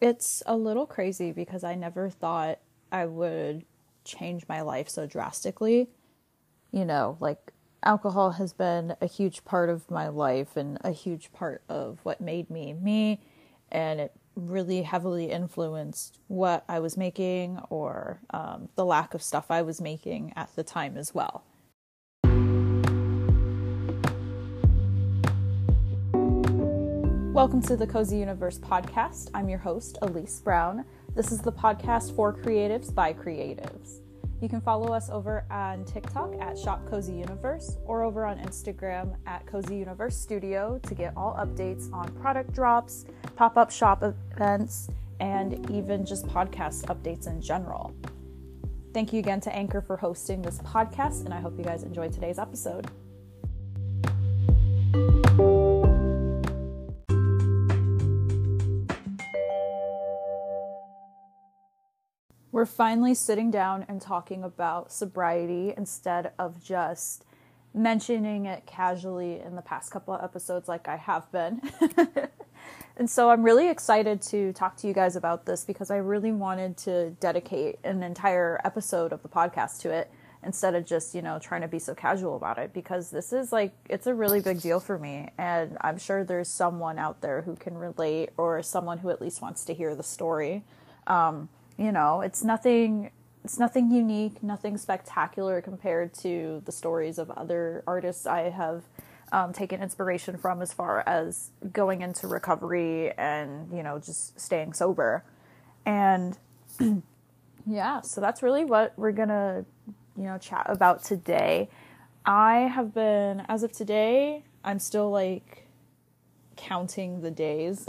it's a little crazy because I never thought I would change my life so drastically. You know, like alcohol has been a huge part of my life and a huge part of what made me me, and it really heavily influenced what I was making or um, the lack of stuff I was making at the time as well. Welcome to the Cozy Universe podcast. I'm your host, Elise Brown. This is the podcast for creatives by creatives. You can follow us over on TikTok at Shop Cozy Universe or over on Instagram at Cozy Universe Studio to get all updates on product drops, pop up shop events, and even just podcast updates in general. Thank you again to Anchor for hosting this podcast, and I hope you guys enjoyed today's episode. We're finally sitting down and talking about sobriety instead of just mentioning it casually in the past couple of episodes like I have been. and so I'm really excited to talk to you guys about this because I really wanted to dedicate an entire episode of the podcast to it instead of just, you know, trying to be so casual about it because this is like it's a really big deal for me and I'm sure there's someone out there who can relate or someone who at least wants to hear the story. Um, you know, it's nothing it's nothing unique, nothing spectacular compared to the stories of other artists I have um, taken inspiration from as far as going into recovery and, you know, just staying sober. And yeah, so that's really what we're going to, you know, chat about today. I have been, as of today, I'm still like counting the days.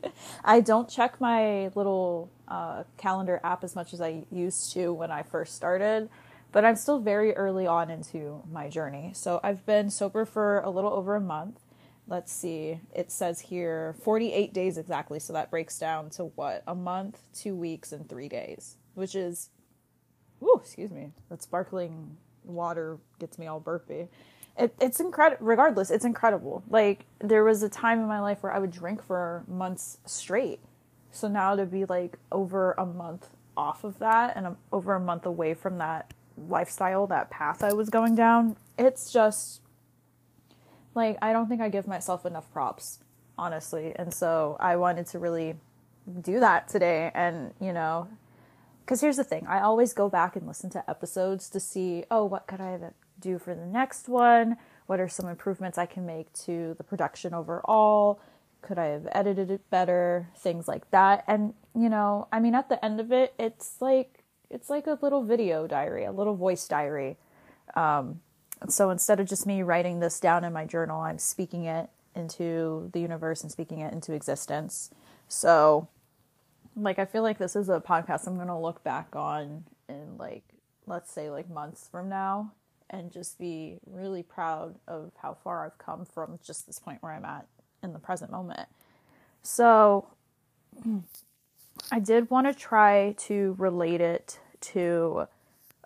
I don't check my little uh, calendar app as much as I used to when I first started, but I'm still very early on into my journey. So I've been sober for a little over a month. Let's see, it says here 48 days exactly. So that breaks down to what? A month, two weeks, and three days, which is, oh, excuse me, that sparkling water gets me all burpy it, it's incredible. Regardless, it's incredible. Like there was a time in my life where I would drink for months straight. So now to be like over a month off of that and um, over a month away from that lifestyle, that path I was going down, it's just like I don't think I give myself enough props, honestly. And so I wanted to really do that today and, you know, because here's the thing I always go back and listen to episodes to see, oh, what could I have do for the next one? What are some improvements I can make to the production overall? Could I have edited it better? Things like that. And, you know, I mean, at the end of it, it's like, it's like a little video diary, a little voice diary. Um, so instead of just me writing this down in my journal, I'm speaking it into the universe and speaking it into existence. So, like, I feel like this is a podcast I'm going to look back on in, like, let's say, like months from now and just be really proud of how far I've come from just this point where I'm at in the present moment. So I did want to try to relate it to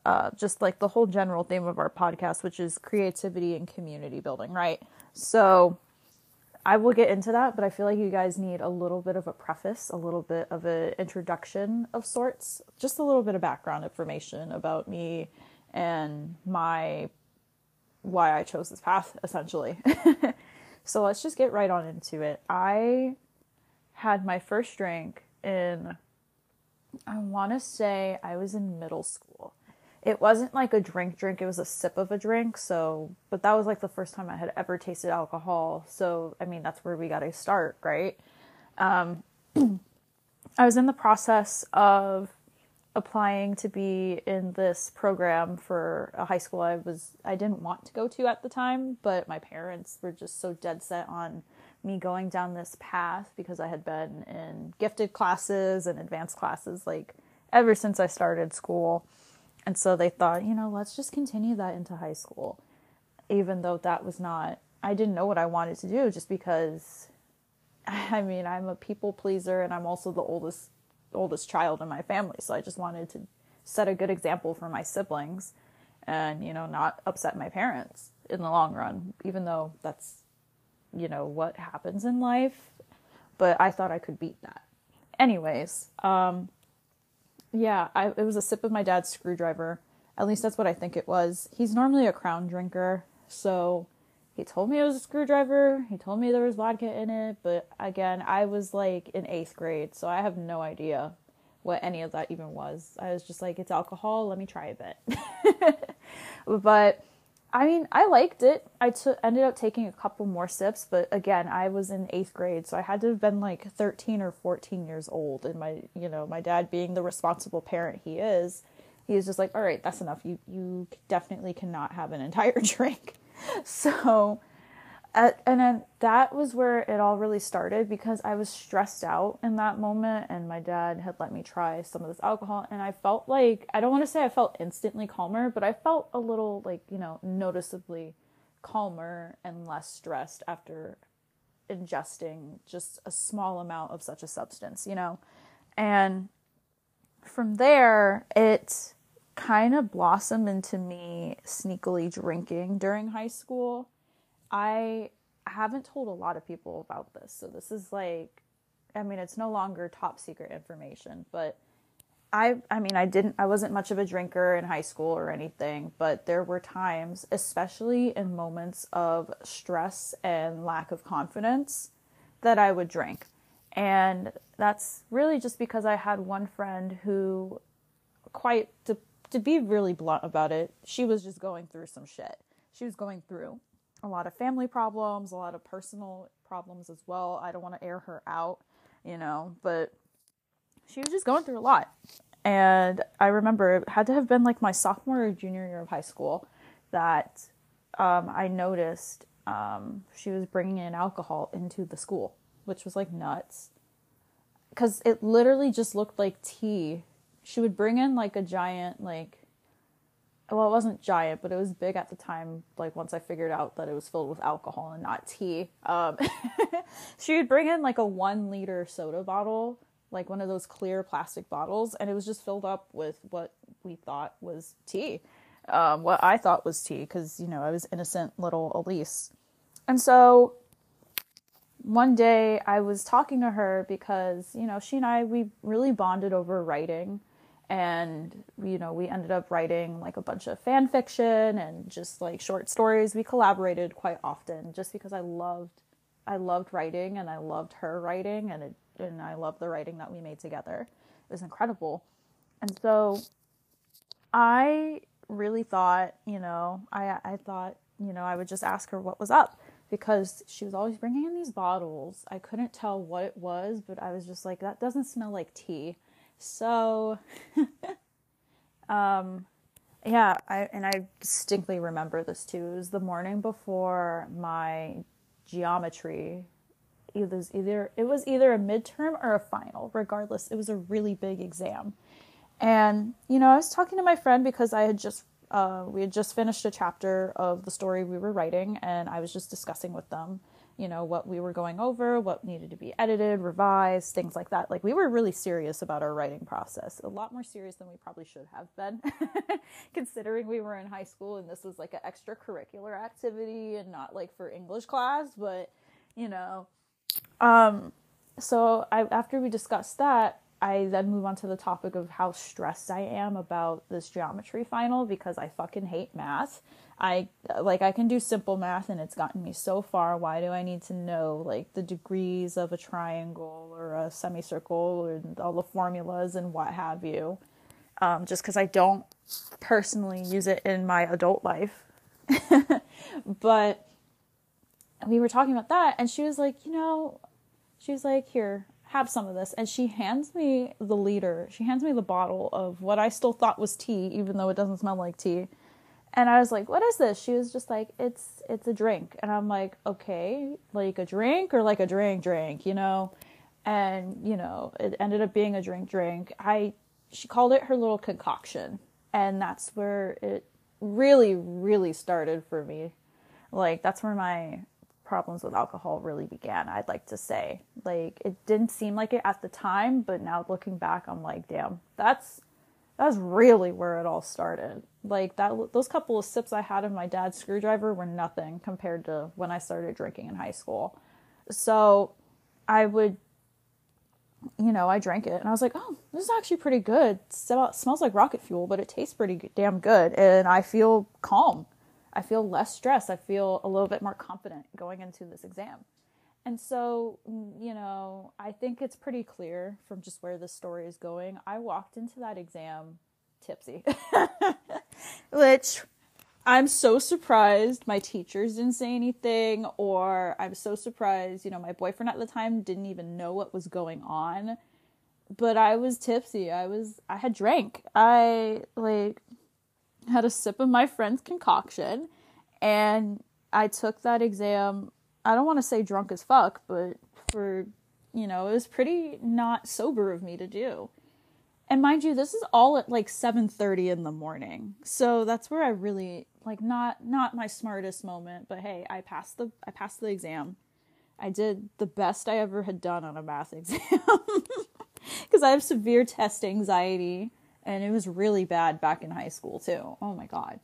uh, just like the whole general theme of our podcast, which is creativity and community building, right? So I will get into that, but I feel like you guys need a little bit of a preface, a little bit of an introduction of sorts, just a little bit of background information about me and my why I chose this path essentially. so let's just get right on into it. I had my first drink in I want to say I was in middle school. It wasn't like a drink drink, it was a sip of a drink, so but that was like the first time I had ever tasted alcohol. So, I mean, that's where we got to start, right? Um I was in the process of applying to be in this program for a high school I was I didn't want to go to at the time, but my parents were just so dead set on me going down this path because I had been in gifted classes and advanced classes like ever since I started school. And so they thought, you know, let's just continue that into high school. Even though that was not I didn't know what I wanted to do just because I mean, I'm a people pleaser and I'm also the oldest oldest child in my family, so I just wanted to set a good example for my siblings and, you know, not upset my parents in the long run, even though that's, you know, what happens in life. But I thought I could beat that. anyways, um, yeah, I, it was a sip of my dad's screwdriver. At least that's what I think it was. He's normally a crown drinker, so he told me it was a screwdriver. He told me there was vodka in it, but again, I was like in eighth grade, so I have no idea what any of that even was. I was just like, it's alcohol, let me try a bit. but I mean, I liked it. I t- ended up taking a couple more sips, but again, I was in eighth grade, so I had to have been like 13 or 14 years old. And my, you know, my dad being the responsible parent he is, he was just like, all right, that's enough. You, you definitely cannot have an entire drink. So, at, and then that was where it all really started because I was stressed out in that moment, and my dad had let me try some of this alcohol, and I felt like I don't want to say I felt instantly calmer, but I felt a little like you know noticeably calmer and less stressed after ingesting just a small amount of such a substance, you know, and from there it kind of blossomed into me sneakily drinking during high school I haven't told a lot of people about this. So this is like I mean, it's no longer top secret information, but I I mean, I didn't I wasn't much of a drinker in high school or anything, but there were times, especially in moments of stress and lack of confidence, that I would drink. And that's really just because I had one friend who quite to to be really blunt about it, she was just going through some shit. She was going through a lot of family problems, a lot of personal problems as well. I don't want to air her out, you know, but she was just going through a lot. And I remember it had to have been like my sophomore or junior year of high school that um, I noticed um, she was bringing in alcohol into the school, which was like nuts. Because it literally just looked like tea. She would bring in like a giant, like, well, it wasn't giant, but it was big at the time. Like once I figured out that it was filled with alcohol and not tea, um, she would bring in like a one liter soda bottle, like one of those clear plastic bottles, and it was just filled up with what we thought was tea, um, what I thought was tea, because you know I was innocent little Elise, and so one day I was talking to her because you know she and I we really bonded over writing and you know we ended up writing like a bunch of fan fiction and just like short stories. We collaborated quite often just because i loved i loved writing and i loved her writing and it and i loved the writing that we made together. It was incredible. And so i really thought you know i i thought you know i would just ask her what was up because she was always bringing in these bottles. I couldn't tell what it was but i was just like that doesn't smell like tea so, um, yeah, I and I distinctly remember this too. It was the morning before my geometry. It was either it was either a midterm or a final. Regardless, it was a really big exam, and you know I was talking to my friend because I had just uh, we had just finished a chapter of the story we were writing, and I was just discussing with them you know, what we were going over, what needed to be edited, revised, things like that. Like we were really serious about our writing process, a lot more serious than we probably should have been, considering we were in high school and this was like an extracurricular activity and not like for English class, but you know. Um, so I, after we discussed that, I then move on to the topic of how stressed I am about this geometry final because I fucking hate math. I like I can do simple math and it's gotten me so far. Why do I need to know like the degrees of a triangle or a semicircle and all the formulas and what have you? Um, just because I don't personally use it in my adult life. but we were talking about that and she was like, you know, she was like, here, have some of this. And she hands me the liter. She hands me the bottle of what I still thought was tea, even though it doesn't smell like tea and I was like, "What is this?" She was just like, "It's it's a drink." And I'm like, "Okay, like a drink or like a drink drink, you know?" And, you know, it ended up being a drink drink. I she called it her little concoction, and that's where it really really started for me. Like that's where my problems with alcohol really began, I'd like to say. Like it didn't seem like it at the time, but now looking back, I'm like, "Damn, that's that's really where it all started. Like that those couple of sips I had of my dad's screwdriver were nothing compared to when I started drinking in high school. So I would you know, I drank it and I was like, oh, this is actually pretty good. It smells like rocket fuel, but it tastes pretty damn good. And I feel calm. I feel less stressed. I feel a little bit more confident going into this exam. And so, mm, you know, I think it's pretty clear from just where the story is going. I walked into that exam tipsy, which I'm so surprised my teachers didn't say anything, or I'm so surprised, you know, my boyfriend at the time didn't even know what was going on. But I was tipsy. I was, I had drank. I, like, had a sip of my friend's concoction, and I took that exam. I don't want to say drunk as fuck, but for, you know, it was pretty not sober of me to do. And mind you, this is all at like 7:30 in the morning. So that's where I really like not not my smartest moment, but hey, I passed the I passed the exam. I did the best I ever had done on a math exam because I have severe test anxiety and it was really bad back in high school too. Oh my god.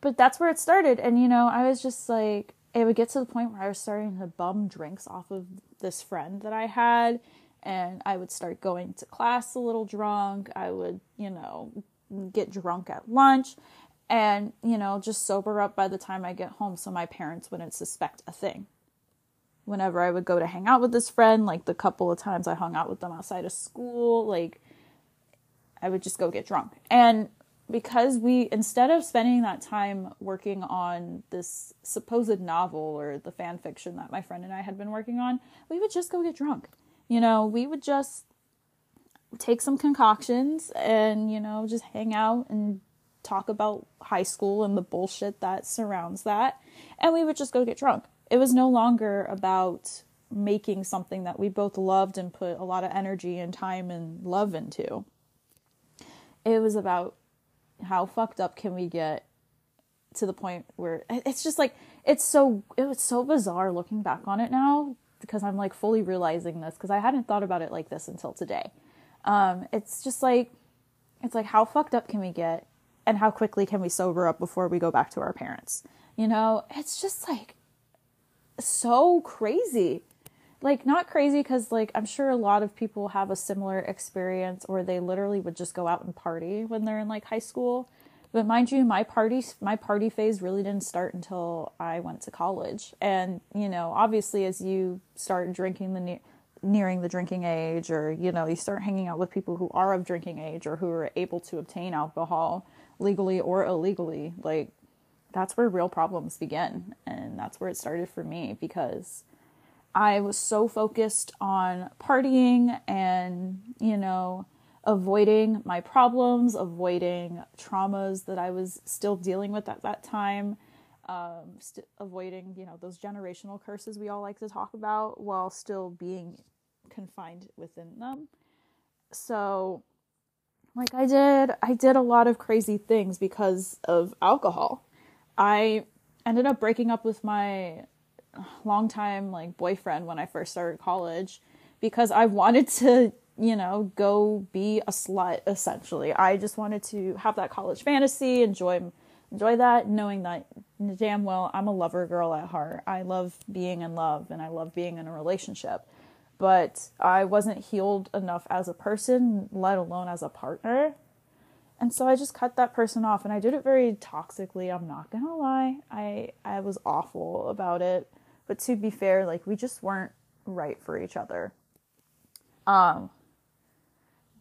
But that's where it started and you know, I was just like it would get to the point where I was starting to bum drinks off of this friend that I had and I would start going to class a little drunk. I would, you know, get drunk at lunch and, you know, just sober up by the time I get home so my parents wouldn't suspect a thing. Whenever I would go to hang out with this friend, like the couple of times I hung out with them outside of school, like I would just go get drunk. And because we, instead of spending that time working on this supposed novel or the fan fiction that my friend and I had been working on, we would just go get drunk. You know, we would just take some concoctions and, you know, just hang out and talk about high school and the bullshit that surrounds that. And we would just go get drunk. It was no longer about making something that we both loved and put a lot of energy and time and love into. It was about how fucked up can we get to the point where it's just like it's so it was so bizarre looking back on it now because I'm like fully realizing this because I hadn't thought about it like this until today. Um, it's just like it's like how fucked up can we get and how quickly can we sober up before we go back to our parents? You know, it's just like so crazy. Like, not crazy because, like, I'm sure a lot of people have a similar experience or they literally would just go out and party when they're in like high school. But mind you, my party my party phase really didn't start until I went to college. And you know, obviously, as you start drinking the ne- nearing the drinking age, or you know, you start hanging out with people who are of drinking age or who are able to obtain alcohol, legally or illegally, like that's where real problems begin. And that's where it started for me because I was so focused on partying and, you know, avoiding my problems, avoiding traumas that I was still dealing with at that time, um, st- avoiding, you know, those generational curses we all like to talk about while still being confined within them. So like I did, I did a lot of crazy things because of alcohol. I ended up breaking up with my longtime like boyfriend when I first started college because I wanted to, you know, go be a slut essentially. I just wanted to have that college fantasy, enjoy enjoy that knowing that damn well I'm a lover girl at heart. I love being in love and I love being in a relationship but I wasn't healed enough as a person, let alone as a partner. And so I just cut that person off and I did it very toxically, I'm not going to lie. I I was awful about it, but to be fair, like we just weren't right for each other. Um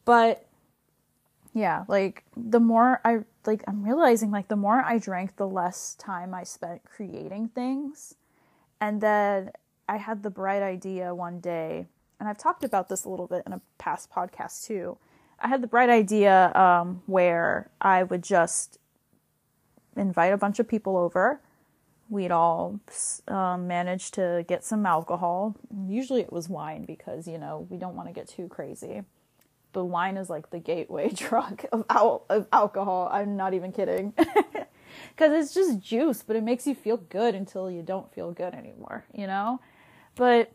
but yeah, like the more I like I'm realizing like the more I drank, the less time I spent creating things. And then I had the bright idea one day, and I've talked about this a little bit in a past podcast too. I had the bright idea um, where I would just invite a bunch of people over. We'd all um, manage to get some alcohol. Usually it was wine because, you know, we don't want to get too crazy. The wine is like the gateway drug of, al- of alcohol. I'm not even kidding. Because it's just juice, but it makes you feel good until you don't feel good anymore, you know? But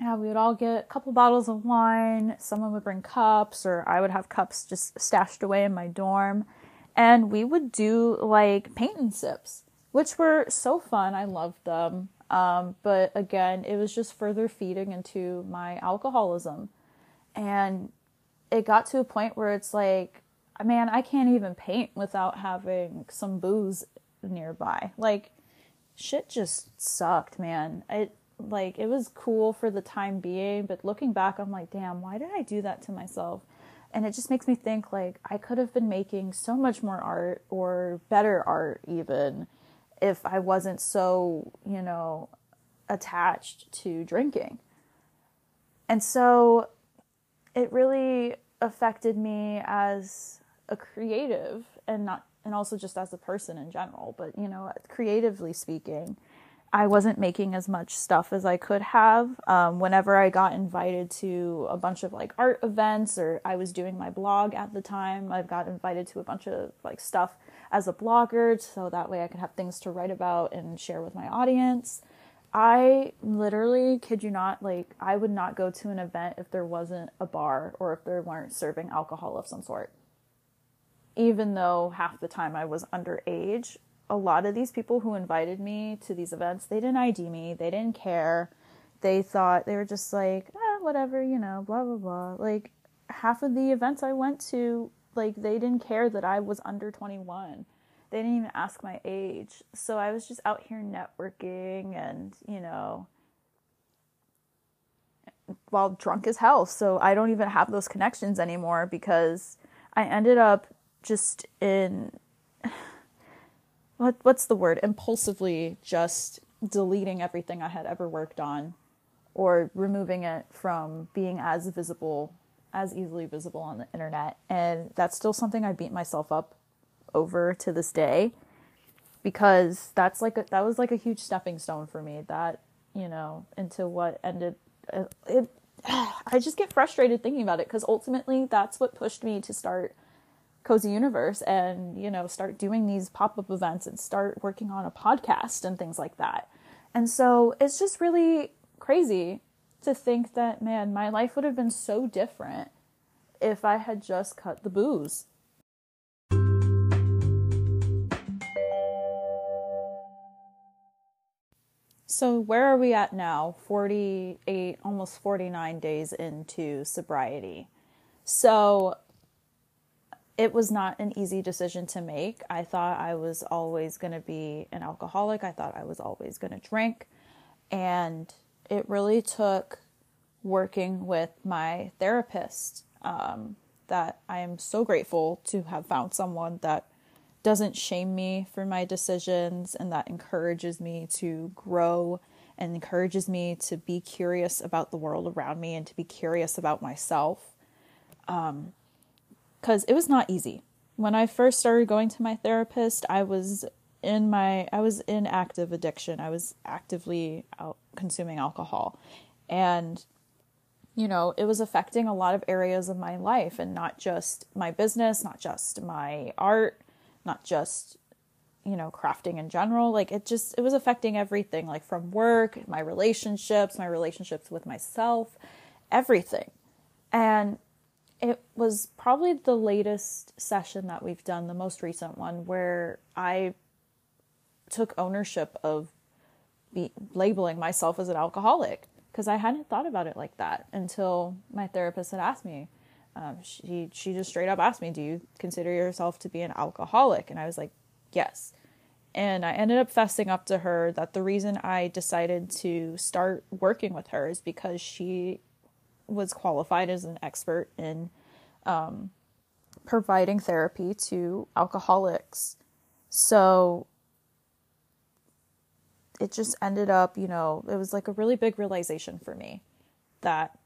yeah, we would all get a couple bottles of wine. Someone would bring cups, or I would have cups just stashed away in my dorm. And we would do like paint and sips, which were so fun. I loved them. Um, but again, it was just further feeding into my alcoholism. And it got to a point where it's like, man, I can't even paint without having some booze nearby. Like, shit just sucked, man. It like it was cool for the time being, but looking back, I'm like, damn, why did I do that to myself? And it just makes me think like I could have been making so much more art or better art even if I wasn't so, you know, attached to drinking. And so it really affected me as a creative and not and also just as a person in general, but you know, creatively speaking, I wasn't making as much stuff as I could have. Um, whenever I got invited to a bunch of like art events, or I was doing my blog at the time, I got invited to a bunch of like stuff as a blogger, so that way I could have things to write about and share with my audience. I literally kid you not, like, I would not go to an event if there wasn't a bar or if there weren't serving alcohol of some sort even though half the time I was underage, a lot of these people who invited me to these events, they didn't ID me, they didn't care. They thought they were just like, ah, whatever, you know, blah blah blah. Like half of the events I went to, like they didn't care that I was under 21. They didn't even ask my age. So I was just out here networking and, you know, while drunk as hell. So I don't even have those connections anymore because I ended up just in what what's the word? Impulsively just deleting everything I had ever worked on or removing it from being as visible as easily visible on the internet. And that's still something I beat myself up over to this day because that's like a, that was like a huge stepping stone for me that you know into what ended uh, it I just get frustrated thinking about it because ultimately that's what pushed me to start cozy universe and you know start doing these pop-up events and start working on a podcast and things like that and so it's just really crazy to think that man my life would have been so different if i had just cut the booze So, where are we at now? 48, almost 49 days into sobriety. So, it was not an easy decision to make. I thought I was always going to be an alcoholic. I thought I was always going to drink. And it really took working with my therapist um, that I am so grateful to have found someone that doesn't shame me for my decisions and that encourages me to grow and encourages me to be curious about the world around me and to be curious about myself. Um, because it was not easy. When I first started going to my therapist, I was in my I was in active addiction. I was actively out consuming alcohol. And you know, it was affecting a lot of areas of my life and not just my business, not just my art, not just you know, crafting in general. Like it just it was affecting everything like from work, my relationships, my relationships with myself, everything. And it was probably the latest session that we've done, the most recent one, where I took ownership of be, labeling myself as an alcoholic because I hadn't thought about it like that until my therapist had asked me. Um, she she just straight up asked me, "Do you consider yourself to be an alcoholic?" And I was like, "Yes." And I ended up fessing up to her that the reason I decided to start working with her is because she was qualified as an expert in um, providing therapy to alcoholics. So it just ended up, you know, it was like a really big realization for me that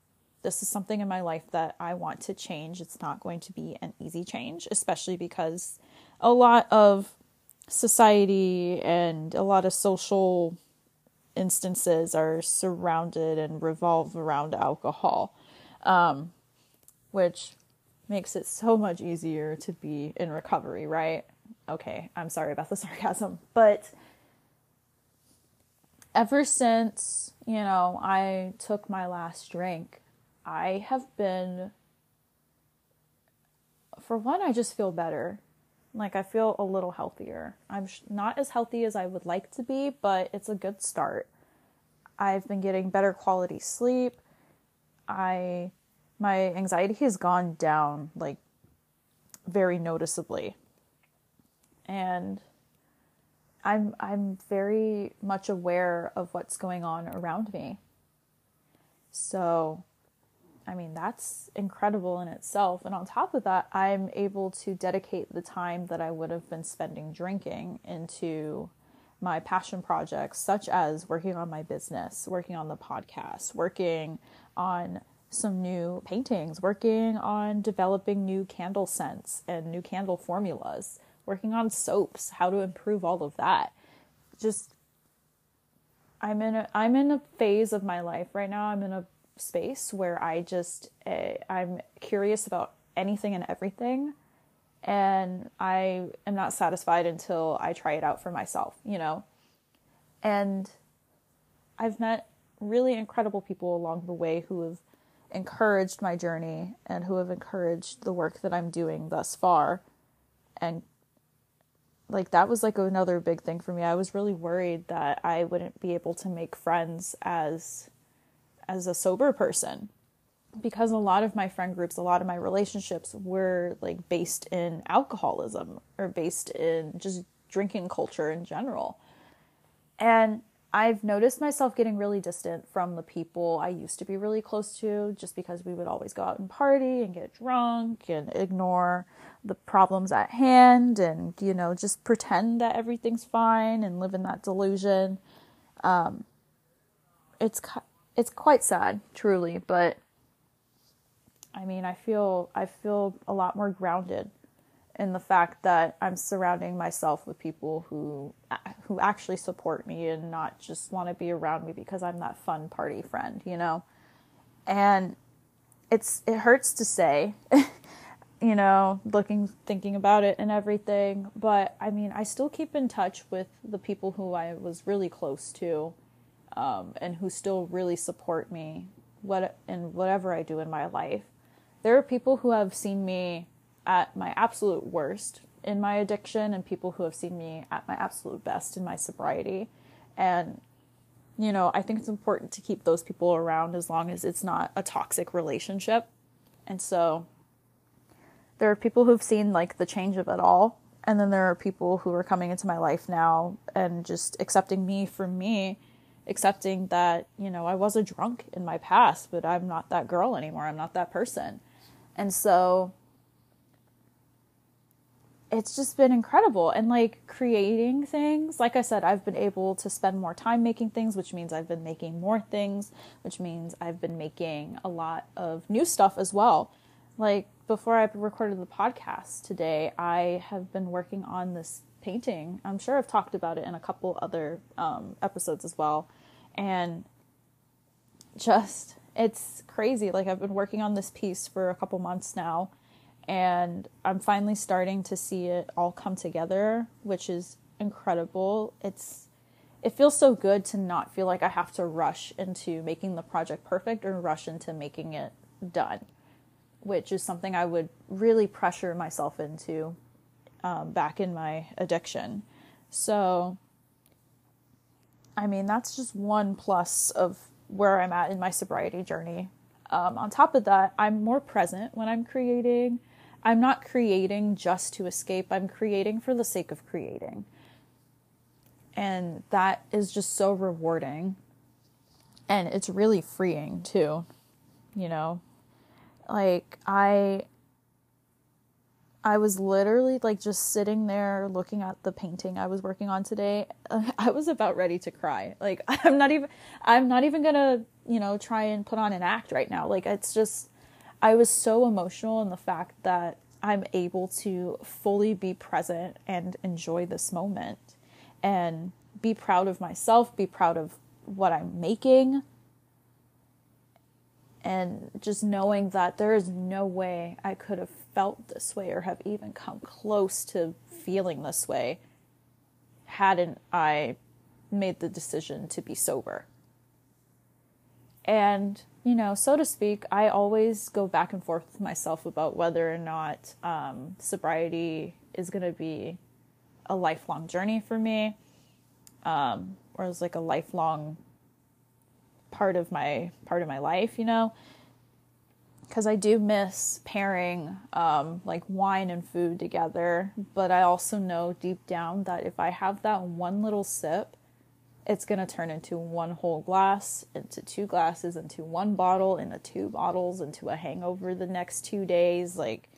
this is something in my life that I want to change. It's not going to be an easy change, especially because a lot of society and a lot of social instances are surrounded and revolve around alcohol, um, which makes it so much easier to be in recovery, right? Okay, I'm sorry about the sarcasm, but ever since, you know, I took my last drink, I have been, for one, I just feel better. Like I feel a little healthier. I'm not as healthy as I would like to be, but it's a good start. I've been getting better quality sleep. I my anxiety has gone down like very noticeably. And I'm I'm very much aware of what's going on around me. So I mean, that's incredible in itself. And on top of that, I'm able to dedicate the time that I would have been spending drinking into my passion projects, such as working on my business, working on the podcast, working on some new paintings, working on developing new candle scents and new candle formulas, working on soaps, how to improve all of that. Just I'm in a I'm in a phase of my life right now. I'm in a space where I just uh, I'm curious about anything and everything and I am not satisfied until I try it out for myself, you know. And I've met really incredible people along the way who have encouraged my journey and who have encouraged the work that I'm doing thus far. And like that was like another big thing for me. I was really worried that I wouldn't be able to make friends as as a sober person because a lot of my friend groups, a lot of my relationships were like based in alcoholism or based in just drinking culture in general. And I've noticed myself getting really distant from the people I used to be really close to just because we would always go out and party and get drunk and ignore the problems at hand and, you know, just pretend that everything's fine and live in that delusion. Um, it's it's quite sad, truly, but I mean, I feel I feel a lot more grounded in the fact that I'm surrounding myself with people who who actually support me and not just want to be around me because I'm that fun party friend, you know. And it's it hurts to say, you know, looking thinking about it and everything, but I mean, I still keep in touch with the people who I was really close to um, and who still really support me what in whatever I do in my life. There are people who have seen me at my absolute worst in my addiction and people who have seen me at my absolute best in my sobriety. And you know, I think it's important to keep those people around as long as it's not a toxic relationship. And so there are people who've seen like the change of it all and then there are people who are coming into my life now and just accepting me for me accepting that, you know, I was a drunk in my past, but I'm not that girl anymore. I'm not that person. And so it's just been incredible. And like creating things, like I said, I've been able to spend more time making things, which means I've been making more things, which means I've been making a lot of new stuff as well. Like before I recorded the podcast today, I have been working on this painting. I'm sure I've talked about it in a couple other um, episodes as well. And just, it's crazy. Like, I've been working on this piece for a couple months now, and I'm finally starting to see it all come together, which is incredible. It's, it feels so good to not feel like I have to rush into making the project perfect or rush into making it done, which is something I would really pressure myself into um, back in my addiction. So, I mean, that's just one plus of where I'm at in my sobriety journey. Um, on top of that, I'm more present when I'm creating. I'm not creating just to escape, I'm creating for the sake of creating. And that is just so rewarding. And it's really freeing too. You know, like I I was literally like just sitting there looking at the painting I was working on today. I was about ready to cry. Like I'm not even I'm not even going to, you know, try and put on an act right now. Like it's just I was so emotional in the fact that I'm able to fully be present and enjoy this moment and be proud of myself, be proud of what I'm making, and just knowing that there is no way I could have felt this way or have even come close to feeling this way hadn't I made the decision to be sober. And, you know, so to speak, I always go back and forth with myself about whether or not um, sobriety is going to be a lifelong journey for me um, or is like a lifelong part of my part of my life, you know. Because I do miss pairing um, like wine and food together. But I also know deep down that if I have that one little sip, it's going to turn into one whole glass, into two glasses, into one bottle, into two bottles, into a hangover the next two days. Like,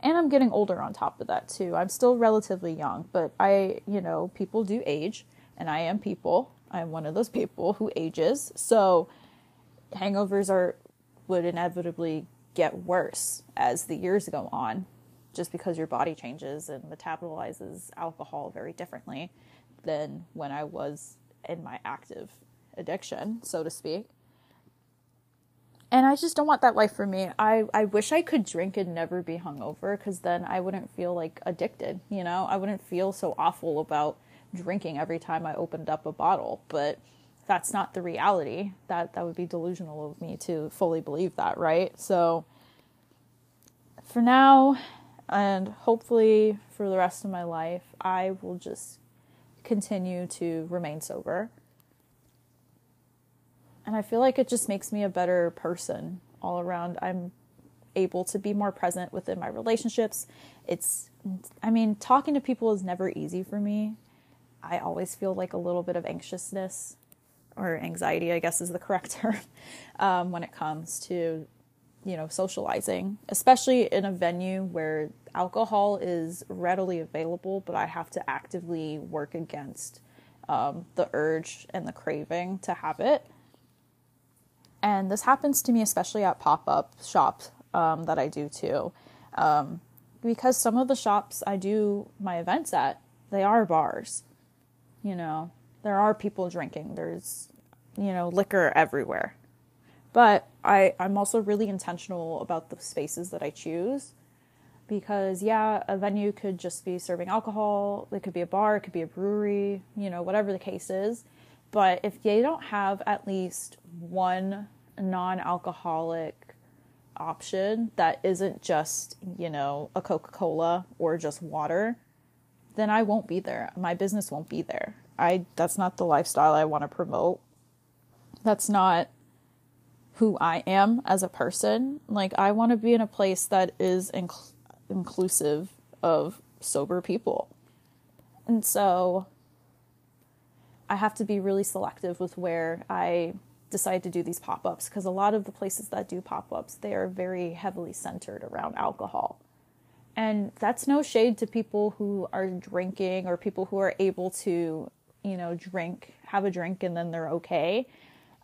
and I'm getting older on top of that too. I'm still relatively young, but I, you know, people do age, and I am people. I'm one of those people who ages. So, hangovers are would inevitably get worse as the years go on, just because your body changes and metabolizes alcohol very differently than when I was in my active addiction, so to speak. And I just don't want that life for me. I, I wish I could drink and never be hungover because then I wouldn't feel like addicted, you know? I wouldn't feel so awful about drinking every time I opened up a bottle. But that's not the reality. That that would be delusional of me to fully believe that, right? So for now and hopefully for the rest of my life, I will just continue to remain sober. And I feel like it just makes me a better person all around. I'm able to be more present within my relationships. It's I mean, talking to people is never easy for me. I always feel like a little bit of anxiousness or anxiety, I guess is the correct term, um, when it comes to, you know, socializing, especially in a venue where alcohol is readily available, but I have to actively work against um, the urge and the craving to have it. And this happens to me, especially at pop up shops um, that I do too. Um, because some of the shops I do my events at, they are bars. You know, there are people drinking. There's, you know, liquor everywhere. But I, I'm also really intentional about the spaces that I choose because, yeah, a venue could just be serving alcohol, it could be a bar, it could be a brewery, you know, whatever the case is. But if they don't have at least one non alcoholic option that isn't just, you know, a Coca Cola or just water, then I won't be there. My business won't be there. I that's not the lifestyle I want to promote. That's not who I am as a person. Like I want to be in a place that is inc- inclusive of sober people. And so I have to be really selective with where I decide to do these pop-ups because a lot of the places that do pop-ups they are very heavily centered around alcohol. And that's no shade to people who are drinking or people who are able to you know, drink, have a drink, and then they're okay.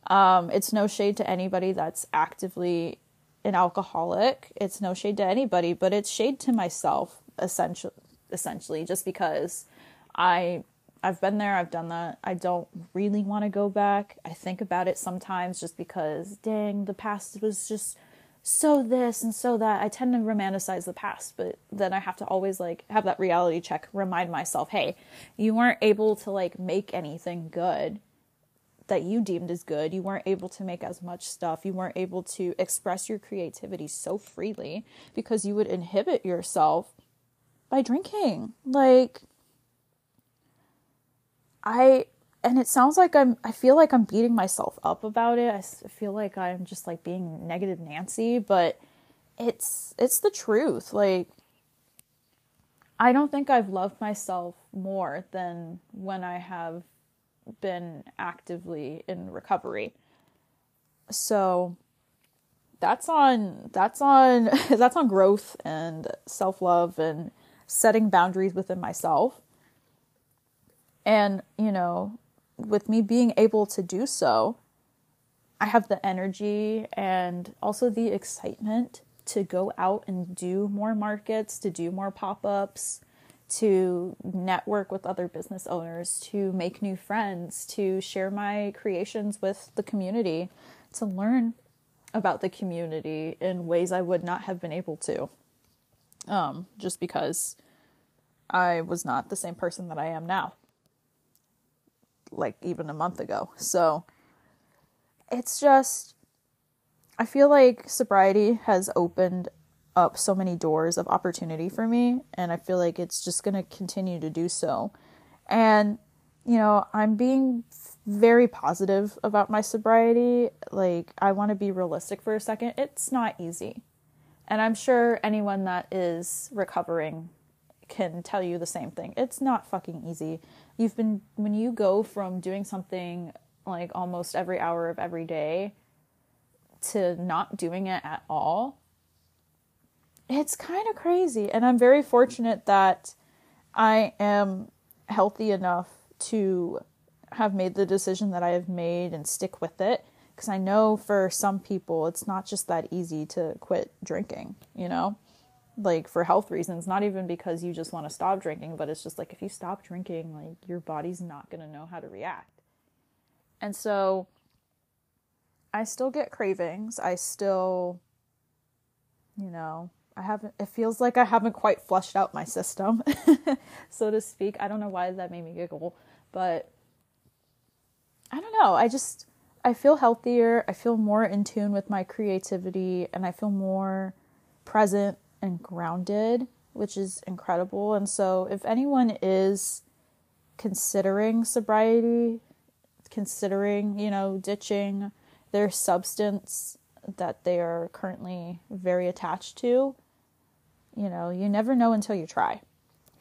Um, it's no shade to anybody that's actively an alcoholic. It's no shade to anybody, but it's shade to myself essentially essentially just because I I've been there, I've done that. I don't really want to go back. I think about it sometimes just because dang, the past was just so this and so that. I tend to romanticize the past, but then I have to always like have that reality check, remind myself, hey, you weren't able to like make anything good that you deemed as good. You weren't able to make as much stuff. You weren't able to express your creativity so freely because you would inhibit yourself by drinking. Like, I and it sounds like I'm I feel like I'm beating myself up about it. I feel like I'm just like being negative Nancy, but it's it's the truth. Like I don't think I've loved myself more than when I have been actively in recovery. So that's on that's on that's on growth and self-love and setting boundaries within myself. And, you know, with me being able to do so, I have the energy and also the excitement to go out and do more markets, to do more pop ups, to network with other business owners, to make new friends, to share my creations with the community, to learn about the community in ways I would not have been able to. Um, just because I was not the same person that I am now like even a month ago. So it's just, I feel like sobriety has opened up so many doors of opportunity for me, and I feel like it's just going to continue to do so. And you know, I'm being very positive about my sobriety. Like, I want to be realistic for a second. It's not easy. And I'm sure anyone that is recovering can tell you the same thing. It's not fucking easy. You've been, when you go from doing something like almost every hour of every day to not doing it at all, it's kind of crazy. And I'm very fortunate that I am healthy enough to have made the decision that I have made and stick with it. Because I know for some people, it's not just that easy to quit drinking, you know? Like for health reasons, not even because you just want to stop drinking, but it's just like if you stop drinking, like your body's not going to know how to react. And so I still get cravings. I still, you know, I haven't, it feels like I haven't quite flushed out my system, so to speak. I don't know why that made me giggle, but I don't know. I just, I feel healthier. I feel more in tune with my creativity and I feel more present and grounded, which is incredible. And so, if anyone is considering sobriety, considering, you know, ditching their substance that they are currently very attached to, you know, you never know until you try.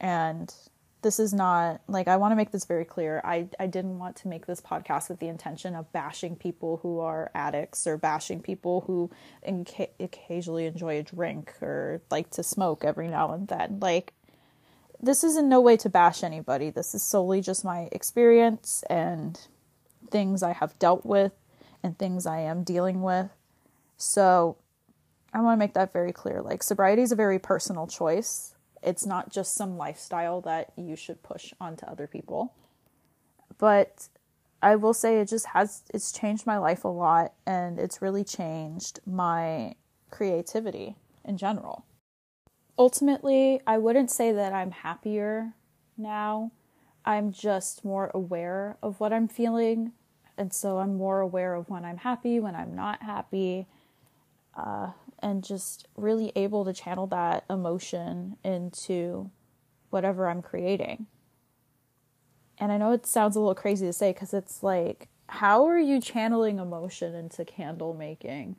And this is not like I want to make this very clear. I I didn't want to make this podcast with the intention of bashing people who are addicts or bashing people who occasionally enjoy a drink or like to smoke every now and then. Like this is in no way to bash anybody. This is solely just my experience and things I have dealt with and things I am dealing with. So I want to make that very clear. Like, sobriety is a very personal choice. It's not just some lifestyle that you should push onto other people. But I will say it just has, it's changed my life a lot and it's really changed my creativity in general. Ultimately, I wouldn't say that I'm happier now. I'm just more aware of what I'm feeling. And so I'm more aware of when I'm happy, when I'm not happy. Uh, and just really able to channel that emotion into whatever I'm creating. And I know it sounds a little crazy to say because it's like, how are you channeling emotion into candle making?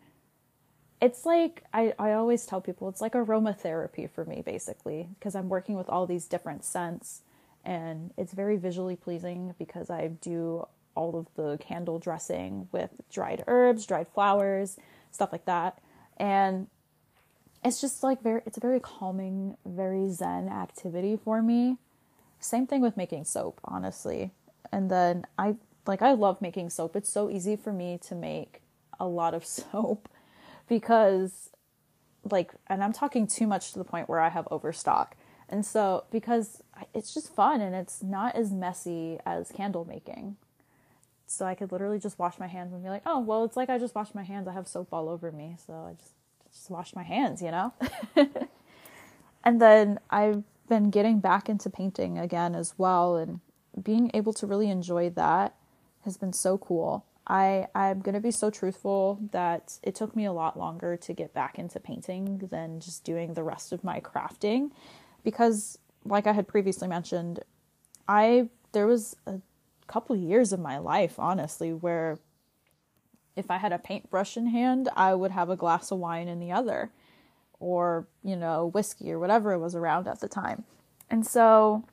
It's like, I, I always tell people, it's like aromatherapy for me, basically, because I'm working with all these different scents and it's very visually pleasing because I do all of the candle dressing with dried herbs, dried flowers, stuff like that and it's just like very it's a very calming very zen activity for me. Same thing with making soap honestly. And then i like i love making soap. It's so easy for me to make a lot of soap because like and i'm talking too much to the point where i have overstock. And so because it's just fun and it's not as messy as candle making so I could literally just wash my hands and be like, oh, well, it's like I just washed my hands. I have soap all over me. So I just, just washed my hands, you know? and then I've been getting back into painting again as well. And being able to really enjoy that has been so cool. I, I'm going to be so truthful that it took me a lot longer to get back into painting than just doing the rest of my crafting because, like I had previously mentioned, I there was a couple years of my life, honestly, where if I had a paintbrush in hand, I would have a glass of wine in the other, or, you know, whiskey or whatever it was around at the time. And so,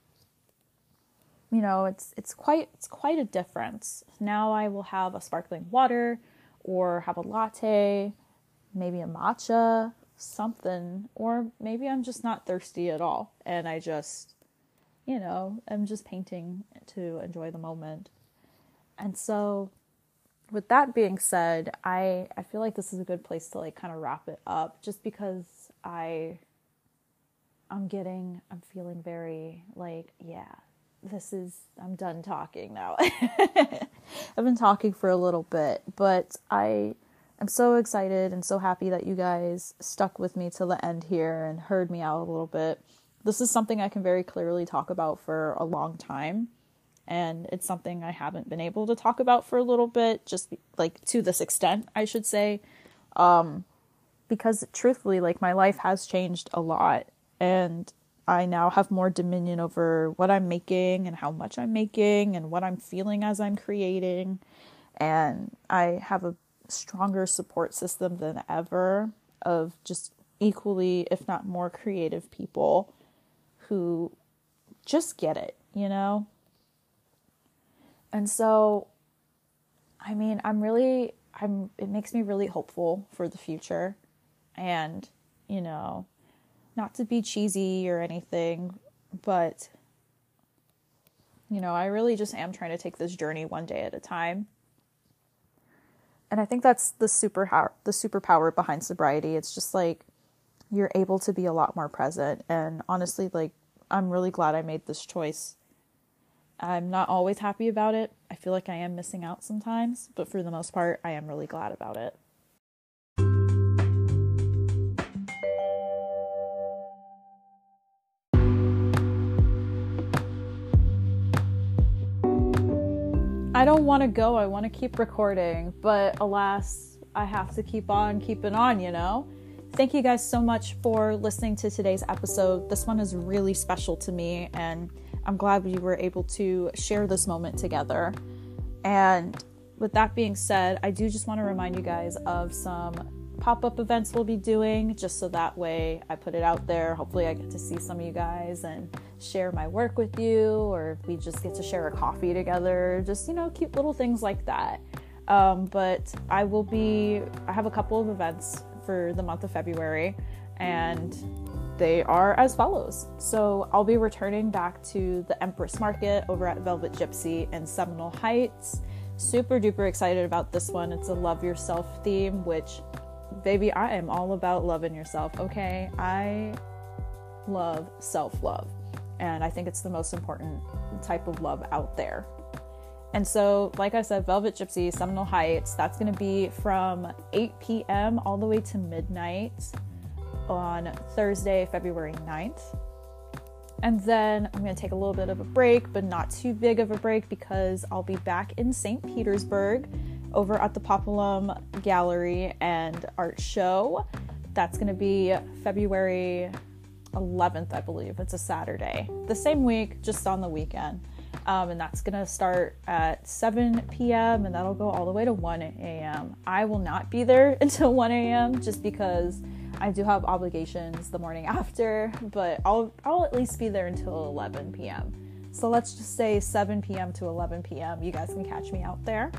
you know, it's it's quite it's quite a difference. Now I will have a sparkling water or have a latte, maybe a matcha, something, or maybe I'm just not thirsty at all and I just you know, I'm just painting to enjoy the moment. And so with that being said, I I feel like this is a good place to like kind of wrap it up just because I I'm getting I'm feeling very like yeah, this is I'm done talking now. I've been talking for a little bit, but I I'm so excited and so happy that you guys stuck with me till the end here and heard me out a little bit this is something I can very clearly talk about for a long time. And it's something I haven't been able to talk about for a little bit, just like to this extent, I should say. Um, because truthfully, like my life has changed a lot. And I now have more dominion over what I'm making and how much I'm making and what I'm feeling as I'm creating. And I have a stronger support system than ever of just equally, if not more, creative people who just get it, you know? And so, I mean, I'm really, I'm, it makes me really hopeful for the future. And, you know, not to be cheesy or anything, but, you know, I really just am trying to take this journey one day at a time. And I think that's the superpower, the superpower behind sobriety. It's just like you're able to be a lot more present. And honestly, like, I'm really glad I made this choice. I'm not always happy about it. I feel like I am missing out sometimes, but for the most part, I am really glad about it. I don't want to go. I want to keep recording, but alas, I have to keep on keeping on, you know? Thank you guys so much for listening to today's episode. This one is really special to me, and I'm glad we were able to share this moment together. And with that being said, I do just want to remind you guys of some pop up events we'll be doing, just so that way I put it out there. Hopefully, I get to see some of you guys and share my work with you, or we just get to share a coffee together. Just, you know, cute little things like that. Um, but I will be, I have a couple of events for the month of February, and they are as follows. So I'll be returning back to the Empress Market over at Velvet Gypsy in Seminole Heights. Super duper excited about this one. It's a love yourself theme, which, baby, I am all about loving yourself, okay? I love self love, and I think it's the most important type of love out there. And so, like I said, Velvet Gypsy, Seminole Heights, that's going to be from 8 p.m. all the way to midnight on Thursday, February 9th. And then I'm going to take a little bit of a break, but not too big of a break because I'll be back in St. Petersburg over at the Populum Gallery and Art Show. That's going to be February 11th, I believe. It's a Saturday. The same week, just on the weekend. Um, and that's gonna start at 7 p.m. and that'll go all the way to 1 a.m. I will not be there until 1 a.m. just because I do have obligations the morning after, but I'll I'll at least be there until 11 p.m. So let's just say 7 p.m. to 11 p.m. You guys can catch me out there.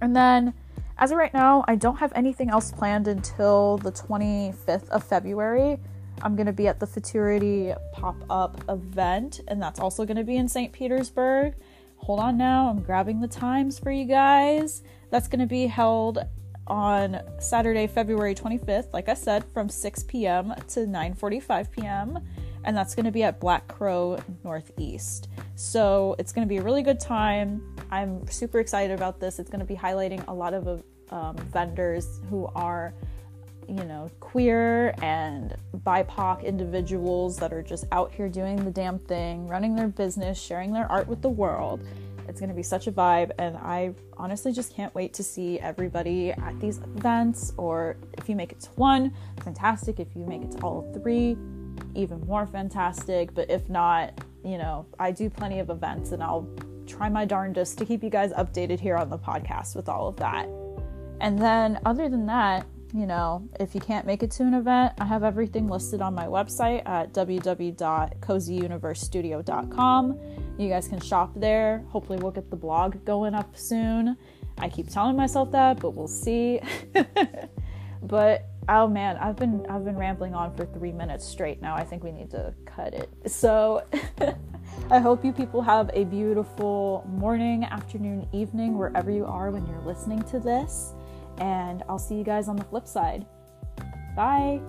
And then as of right now, I don't have anything else planned until the 25th of February. I'm going to be at the Futurity pop up event, and that's also going to be in St. Petersburg. Hold on now, I'm grabbing the times for you guys. That's going to be held on Saturday, February 25th, like I said, from 6 p.m. to 9:45 p.m. And that's going to be at Black Crow Northeast. So it's going to be a really good time. I'm super excited about this. It's going to be highlighting a lot of um, vendors who are you know, queer and BIPOC individuals that are just out here doing the damn thing, running their business, sharing their art with the world. It's going to be such a vibe, and I honestly just can't wait to see everybody at these events. Or if you make it to one, fantastic. If you make it to all three, even more fantastic. But if not, you know, I do plenty of events, and I'll try my darndest to keep you guys updated here on the podcast with all of that. And then, other than that, you know, if you can't make it to an event, I have everything listed on my website at www.cozyuniversestudio.com. You guys can shop there. Hopefully, we'll get the blog going up soon. I keep telling myself that, but we'll see. but oh man, I've been I've been rambling on for 3 minutes straight now. I think we need to cut it. So I hope you people have a beautiful morning, afternoon, evening wherever you are when you're listening to this and I'll see you guys on the flip side. Bye.